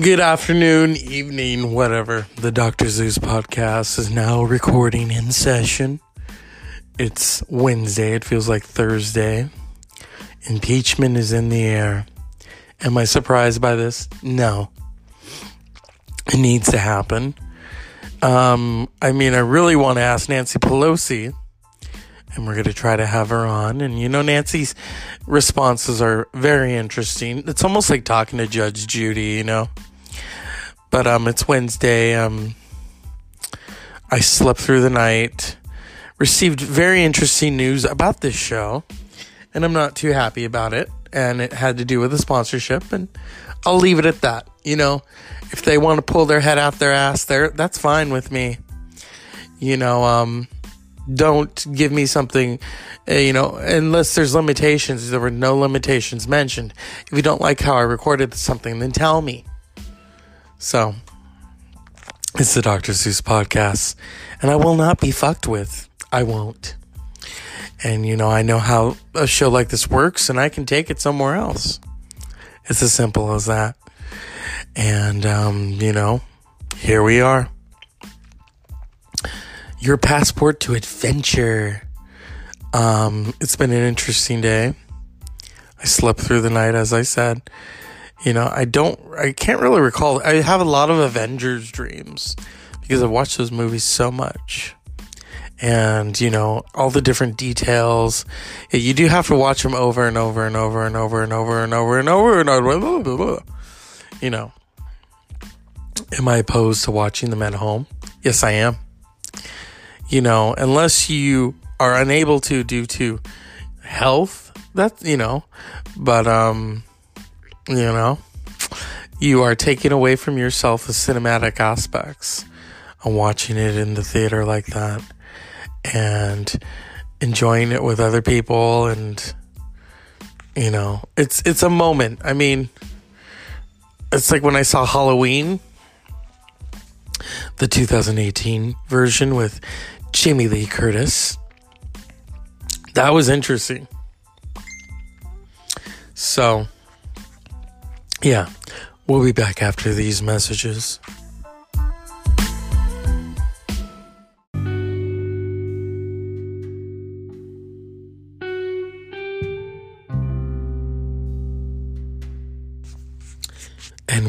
Good afternoon, evening, whatever. The Dr. Zeus podcast is now recording in session. It's Wednesday. It feels like Thursday. Impeachment is in the air. Am I surprised by this? No. It needs to happen. Um, I mean, I really want to ask Nancy Pelosi, and we're going to try to have her on. And you know, Nancy's responses are very interesting. It's almost like talking to Judge Judy, you know. But um, it's Wednesday. Um, I slept through the night, received very interesting news about this show, and I'm not too happy about it. And it had to do with the sponsorship, and I'll leave it at that. You know, if they want to pull their head out their ass, there that's fine with me. You know, um, don't give me something, uh, you know, unless there's limitations. There were no limitations mentioned. If you don't like how I recorded something, then tell me. So, it's the Dr. Zeus podcast, and I will not be fucked with. I won't. And, you know, I know how a show like this works, and I can take it somewhere else. It's as simple as that. And, um, you know, here we are. Your passport to adventure. Um, it's been an interesting day. I slept through the night, as I said. You know, I don't, I can't really recall. I have a lot of Avengers dreams because I've watched those movies so much. And, you know, all the different details. You do have to watch them over and over and over and over and over and over and over and over. Blah, blah, blah. You know, am I opposed to watching them at home? Yes, I am. You know, unless you are unable to due to health, that's, you know, but, um, you know, you are taking away from yourself the cinematic aspects of watching it in the theater like that and enjoying it with other people and you know it's it's a moment. I mean it's like when i saw halloween the 2018 version with jamie lee curtis that was interesting so yeah, we'll be back after these messages.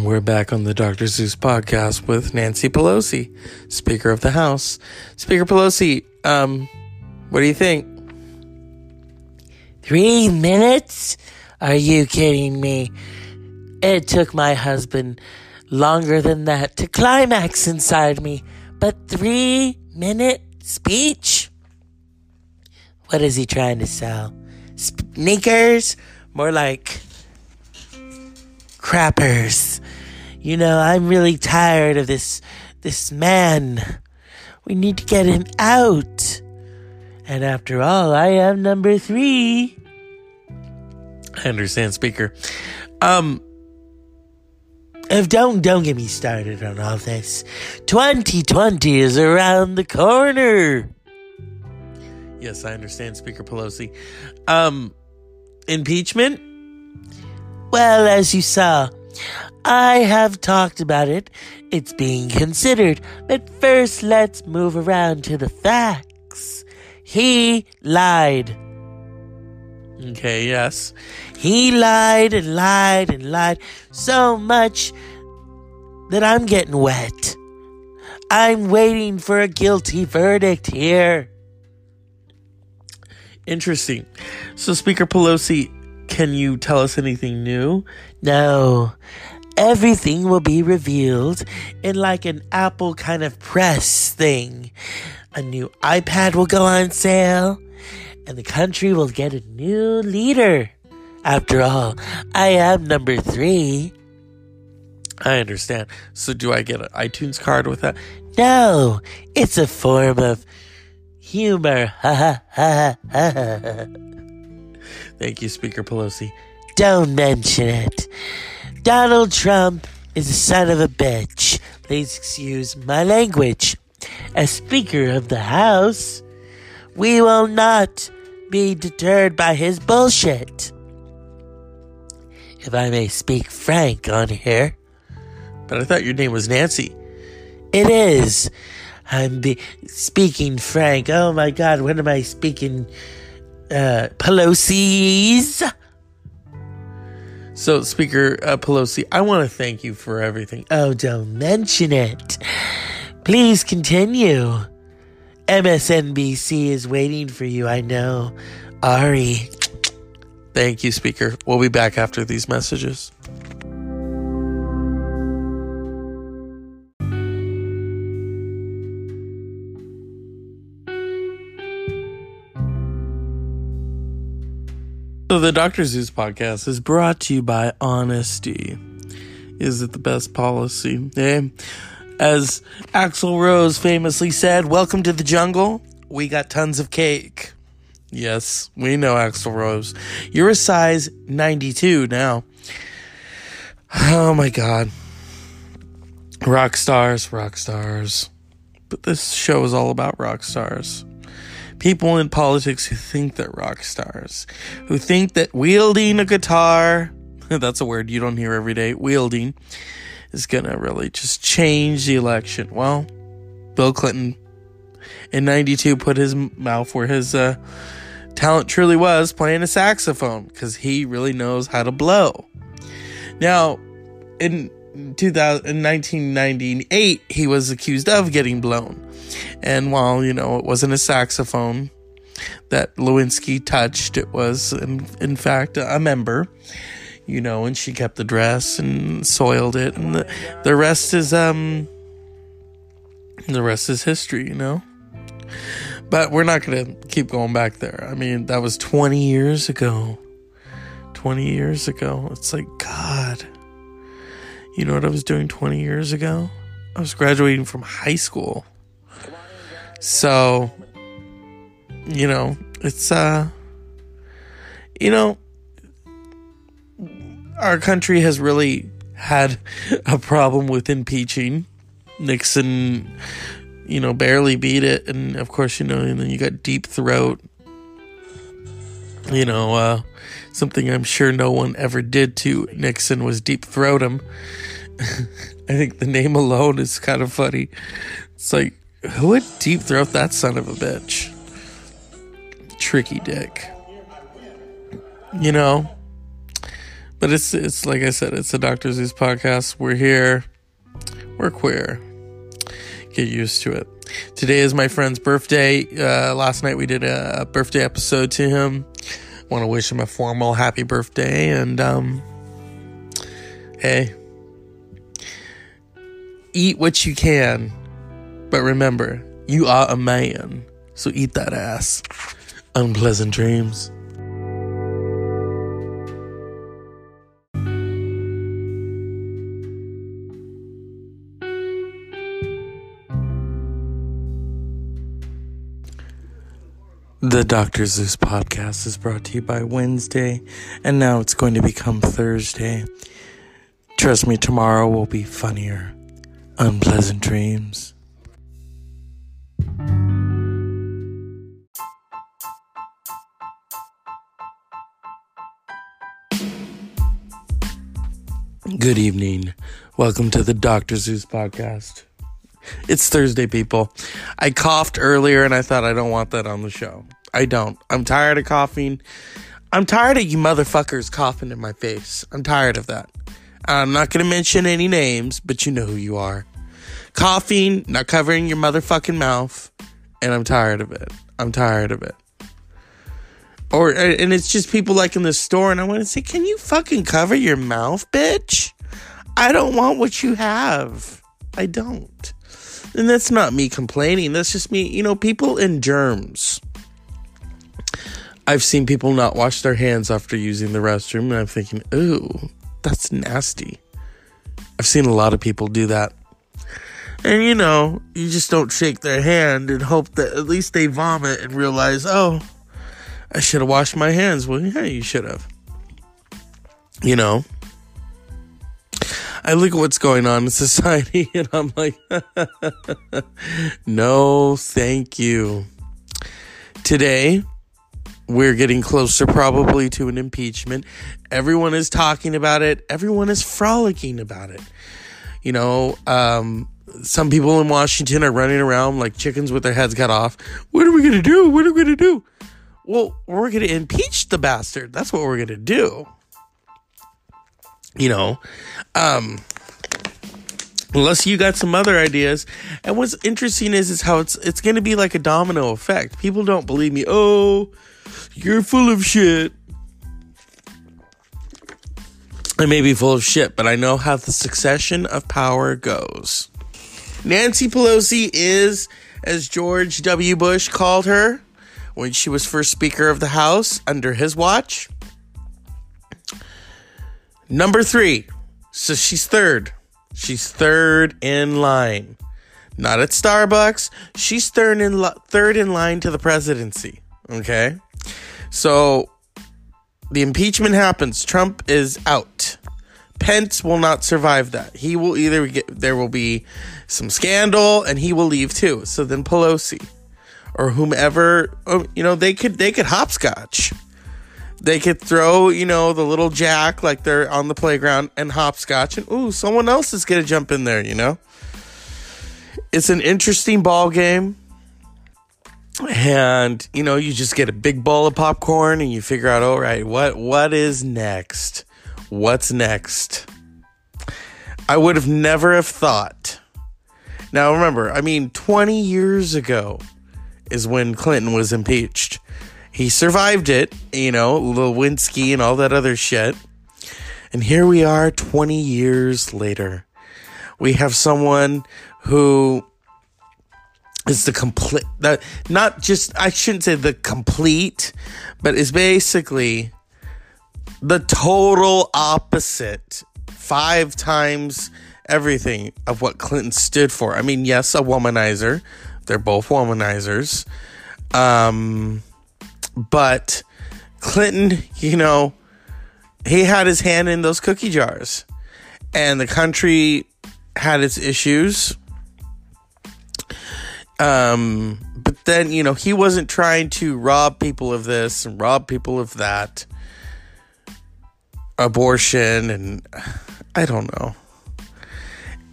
And we're back on the Dr. Zeus podcast with Nancy Pelosi, Speaker of the House. Speaker Pelosi, um, what do you think? Three minutes? Are you kidding me? It took my husband longer than that to climax inside me, but three minute speech? What is he trying to sell? Sneakers? More like crappers. You know, I'm really tired of this this man. We need to get him out. And after all, I am number three. I understand, Speaker. Um, if don't don't get me started on all this. 2020 is around the corner. Yes, I understand, Speaker Pelosi. Um, impeachment? Well, as you saw, I have talked about it. It's being considered. But first, let's move around to the facts. He lied. Okay, yes. He lied and lied and lied so much that I'm getting wet. I'm waiting for a guilty verdict here. Interesting. So, Speaker Pelosi, can you tell us anything new? No. Everything will be revealed in like an Apple kind of press thing. A new iPad will go on sale, and the country will get a new leader. After all, I am number three. I understand. So, do I get an iTunes card with that? No, it's a form of humor. Ha ha ha ha. Thank you, Speaker Pelosi. Don't mention it. Donald Trump is a son of a bitch. Please excuse my language. As Speaker of the House, we will not be deterred by his bullshit. If I may speak frank on here. but I thought your name was Nancy. It is. I'm be- speaking Frank. Oh my God, what am I speaking? Uh, Pelosi's. So, Speaker uh, Pelosi, I want to thank you for everything. Oh, don't mention it. Please continue. MSNBC is waiting for you, I know. Ari. Thank you, Speaker. We'll be back after these messages. So, the Dr. Zeus podcast is brought to you by Honesty. Is it the best policy? Eh? As Axl Rose famously said, Welcome to the jungle. We got tons of cake. Yes, we know Axl Rose. You're a size 92 now. Oh my god. Rock stars, rock stars. But this show is all about rock stars. People in politics who think they're rock stars, who think that wielding a guitar, that's a word you don't hear every day, wielding, is gonna really just change the election. Well, Bill Clinton in 92 put his mouth where his uh, talent truly was playing a saxophone because he really knows how to blow. Now, in 2000, in 1998, he was accused of getting blown. And while, you know, it wasn't a saxophone that Lewinsky touched, it was, in, in fact, a member, you know, and she kept the dress and soiled it. And the, the rest is, um, the rest is history, you know? But we're not going to keep going back there. I mean, that was 20 years ago. 20 years ago. It's like, God. You know what I was doing 20 years ago? I was graduating from high school. So, you know, it's, uh, you know, our country has really had a problem with impeaching. Nixon, you know, barely beat it. And of course, you know, and then you got Deep Throat. You know, uh, something I'm sure no one ever did to Nixon was deep throat him. I think the name alone is kind of funny. It's like, who would deep throat that son of a bitch? Tricky dick. You know? But it's it's like I said, it's a Dr. Zeus podcast. We're here. We're queer. Get used to it. Today is my friend's birthday. Uh, last night we did a birthday episode to him. Want to wish him a formal happy birthday and um, hey, eat what you can, but remember, you are a man, so eat that ass. Unpleasant dreams. The Dr. Zeus podcast is brought to you by Wednesday, and now it's going to become Thursday. Trust me, tomorrow will be funnier. Unpleasant dreams. Good evening. Welcome to the Dr. Zeus podcast. It's Thursday, people. I coughed earlier and I thought I don't want that on the show. I don't. I'm tired of coughing. I'm tired of you motherfuckers coughing in my face. I'm tired of that. I'm not going to mention any names, but you know who you are. Coughing, not covering your motherfucking mouth, and I'm tired of it. I'm tired of it. Or uh, and it's just people like in the store, and I want to say, can you fucking cover your mouth, bitch? I don't want what you have. I don't. And that's not me complaining. That's just me, you know, people in germs. I've seen people not wash their hands after using the restroom, and I'm thinking, ooh, that's nasty. I've seen a lot of people do that. And you know, you just don't shake their hand and hope that at least they vomit and realize, oh, I should have washed my hands. Well, yeah, you should have. You know, I look at what's going on in society and I'm like, no, thank you. Today, we're getting closer probably to an impeachment. Everyone is talking about it, everyone is frolicking about it. You know, um, some people in Washington are running around like chickens with their heads cut off. What are we going to do? What are we going to do? Well, we're going to impeach the bastard. That's what we're going to do. You know, um, unless you got some other ideas. And what's interesting is is how it's it's going to be like a domino effect. People don't believe me. Oh, you're full of shit. I may be full of shit, but I know how the succession of power goes. Nancy Pelosi is, as George W. Bush called her when she was first Speaker of the House under his watch, number three. So she's third. She's third in line. Not at Starbucks. She's third in li- third in line to the presidency. Okay? So the impeachment happens. Trump is out. Pence will not survive that. He will either get there will be some scandal and he will leave too. So then Pelosi or whomever, oh, you know, they could they could hopscotch. They could throw, you know, the little jack like they're on the playground and hopscotch and ooh, someone else is to jump in there, you know? It's an interesting ball game. And, you know, you just get a big bowl of popcorn and you figure out, all right, what what is next? What's next? I would have never have thought. Now remember, I mean 20 years ago is when Clinton was impeached. He survived it, you know, Lewinsky and all that other shit. And here we are 20 years later. We have someone who is the complete that not just I shouldn't say the complete, but is basically the total opposite five times everything of what Clinton stood for. I mean, yes, a womanizer. They're both womanizers. Um, but Clinton, you know, he had his hand in those cookie jars. And the country had its issues. Um, but then, you know, he wasn't trying to rob people of this and rob people of that. Abortion and I don't know.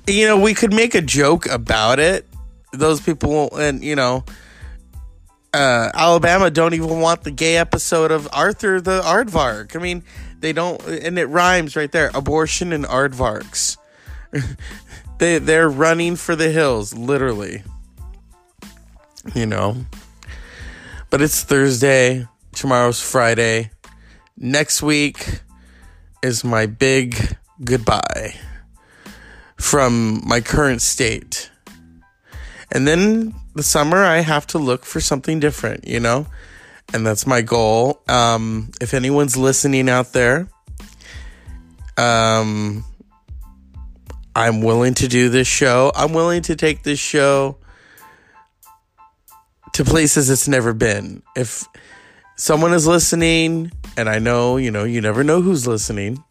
You know, we could make a joke about it. Those people won't and you know, uh, Alabama don't even want the gay episode of Arthur the Aardvark. I mean, they don't, and it rhymes right there. Abortion and aardvarks. they they're running for the hills, literally. You know. But it's Thursday. Tomorrow's Friday. Next week is my big goodbye from my current state. And then the summer, I have to look for something different, you know? And that's my goal. Um, if anyone's listening out there, um, I'm willing to do this show. I'm willing to take this show to places it's never been. If someone is listening, and I know, you know, you never know who's listening,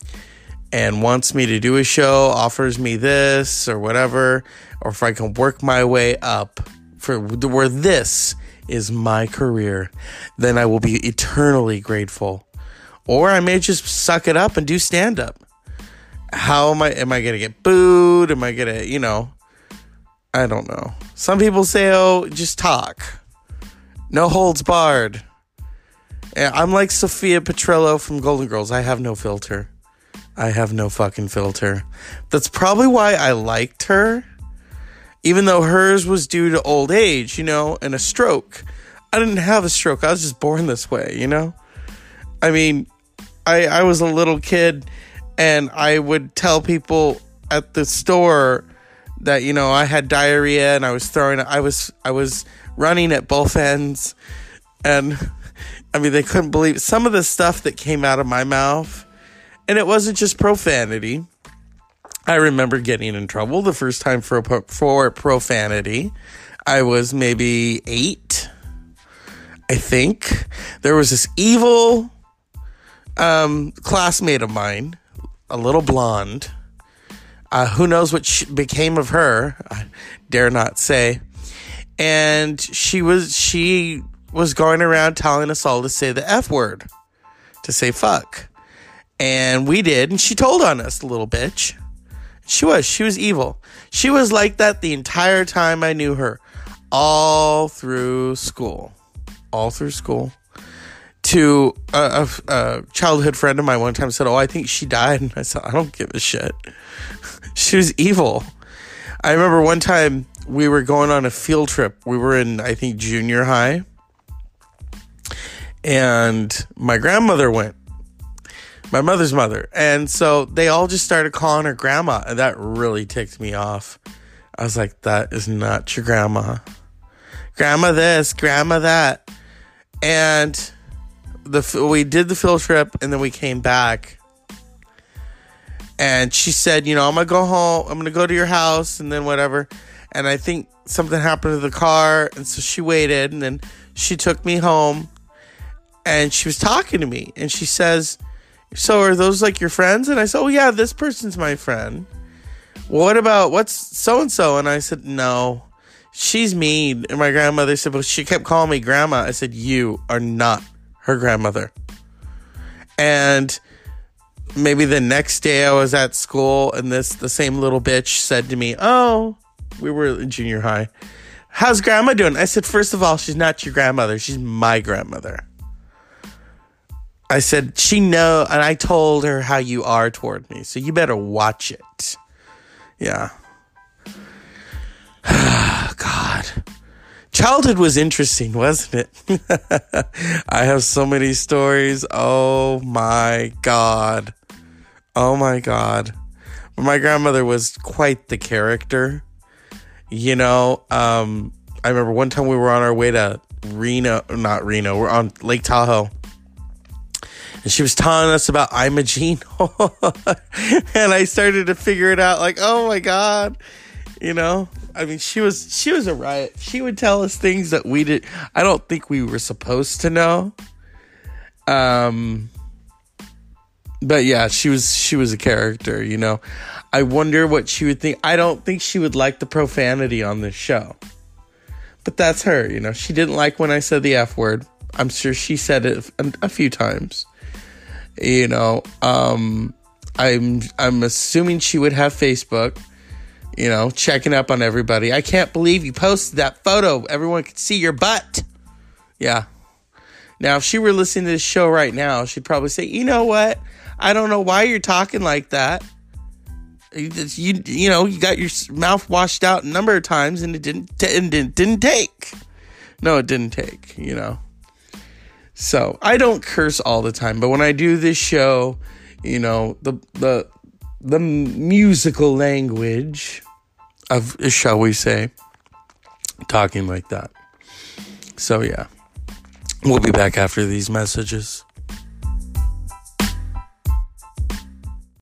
and wants me to do a show, offers me this or whatever, or if I can work my way up for where this is my career, then I will be eternally grateful. Or I may just suck it up and do stand up. How am I am I gonna get booed? Am I gonna, you know, I don't know. Some people say, oh, just talk. No holds barred. I'm like Sophia Petrillo from Golden Girls. I have no filter. I have no fucking filter. That's probably why I liked her even though hers was due to old age, you know, and a stroke. I didn't have a stroke. I was just born this way, you know? I mean, I I was a little kid and I would tell people at the store that you know I had diarrhea and I was throwing I was I was running at both ends and I mean they couldn't believe some of the stuff that came out of my mouth and it wasn't just profanity I remember getting in trouble the first time for for profanity. I was maybe eight, I think. There was this evil um, classmate of mine, a little blonde. Uh, who knows what sh- became of her? I dare not say. And she was she was going around telling us all to say the f word, to say fuck, and we did, and she told on us, little bitch. She was. She was evil. She was like that the entire time I knew her, all through school, all through school. To a, a, a childhood friend of mine one time said, "Oh, I think she died," and I said, "I don't give a shit." she was evil. I remember one time we were going on a field trip. We were in, I think, junior high, and my grandmother went my mother's mother. And so they all just started calling her grandma, and that really ticked me off. I was like, that is not your grandma. Grandma this, grandma that. And the we did the field trip and then we came back. And she said, you know, I'm going to go home. I'm going to go to your house and then whatever. And I think something happened to the car, and so she waited and then she took me home and she was talking to me and she says, so are those like your friends? And I said, Oh yeah, this person's my friend. What about what's so and so? And I said, No, she's mean. And my grandmother said, Well, she kept calling me grandma. I said, You are not her grandmother. And maybe the next day I was at school and this the same little bitch said to me, Oh, we were in junior high. How's grandma doing? I said, First of all, she's not your grandmother, she's my grandmother. I said, she know, and I told her how you are toward me, so you better watch it. Yeah. God. Childhood was interesting, wasn't it? I have so many stories. Oh my God. Oh my God. My grandmother was quite the character. You know, um, I remember one time we were on our way to Reno, not Reno, we're on Lake Tahoe and she was telling us about Imogene. and I started to figure it out like, oh my God. You know? I mean, she was she was a riot. She would tell us things that we did I don't think we were supposed to know. Um but yeah, she was she was a character, you know. I wonder what she would think. I don't think she would like the profanity on this show. But that's her, you know. She didn't like when I said the F word. I'm sure she said it a, a few times you know um i'm i'm assuming she would have facebook you know checking up on everybody. I can't believe you posted that photo. Everyone could see your butt. Yeah. Now if she were listening to this show right now she'd probably say you know what? I don't know why you're talking like that. You you, you know you got your mouth washed out a number of times and it didn't it didn't, didn't take. No it didn't take you know so I don't curse all the time, but when I do this show, you know, the the the musical language of shall we say talking like that. So yeah. We'll be back after these messages.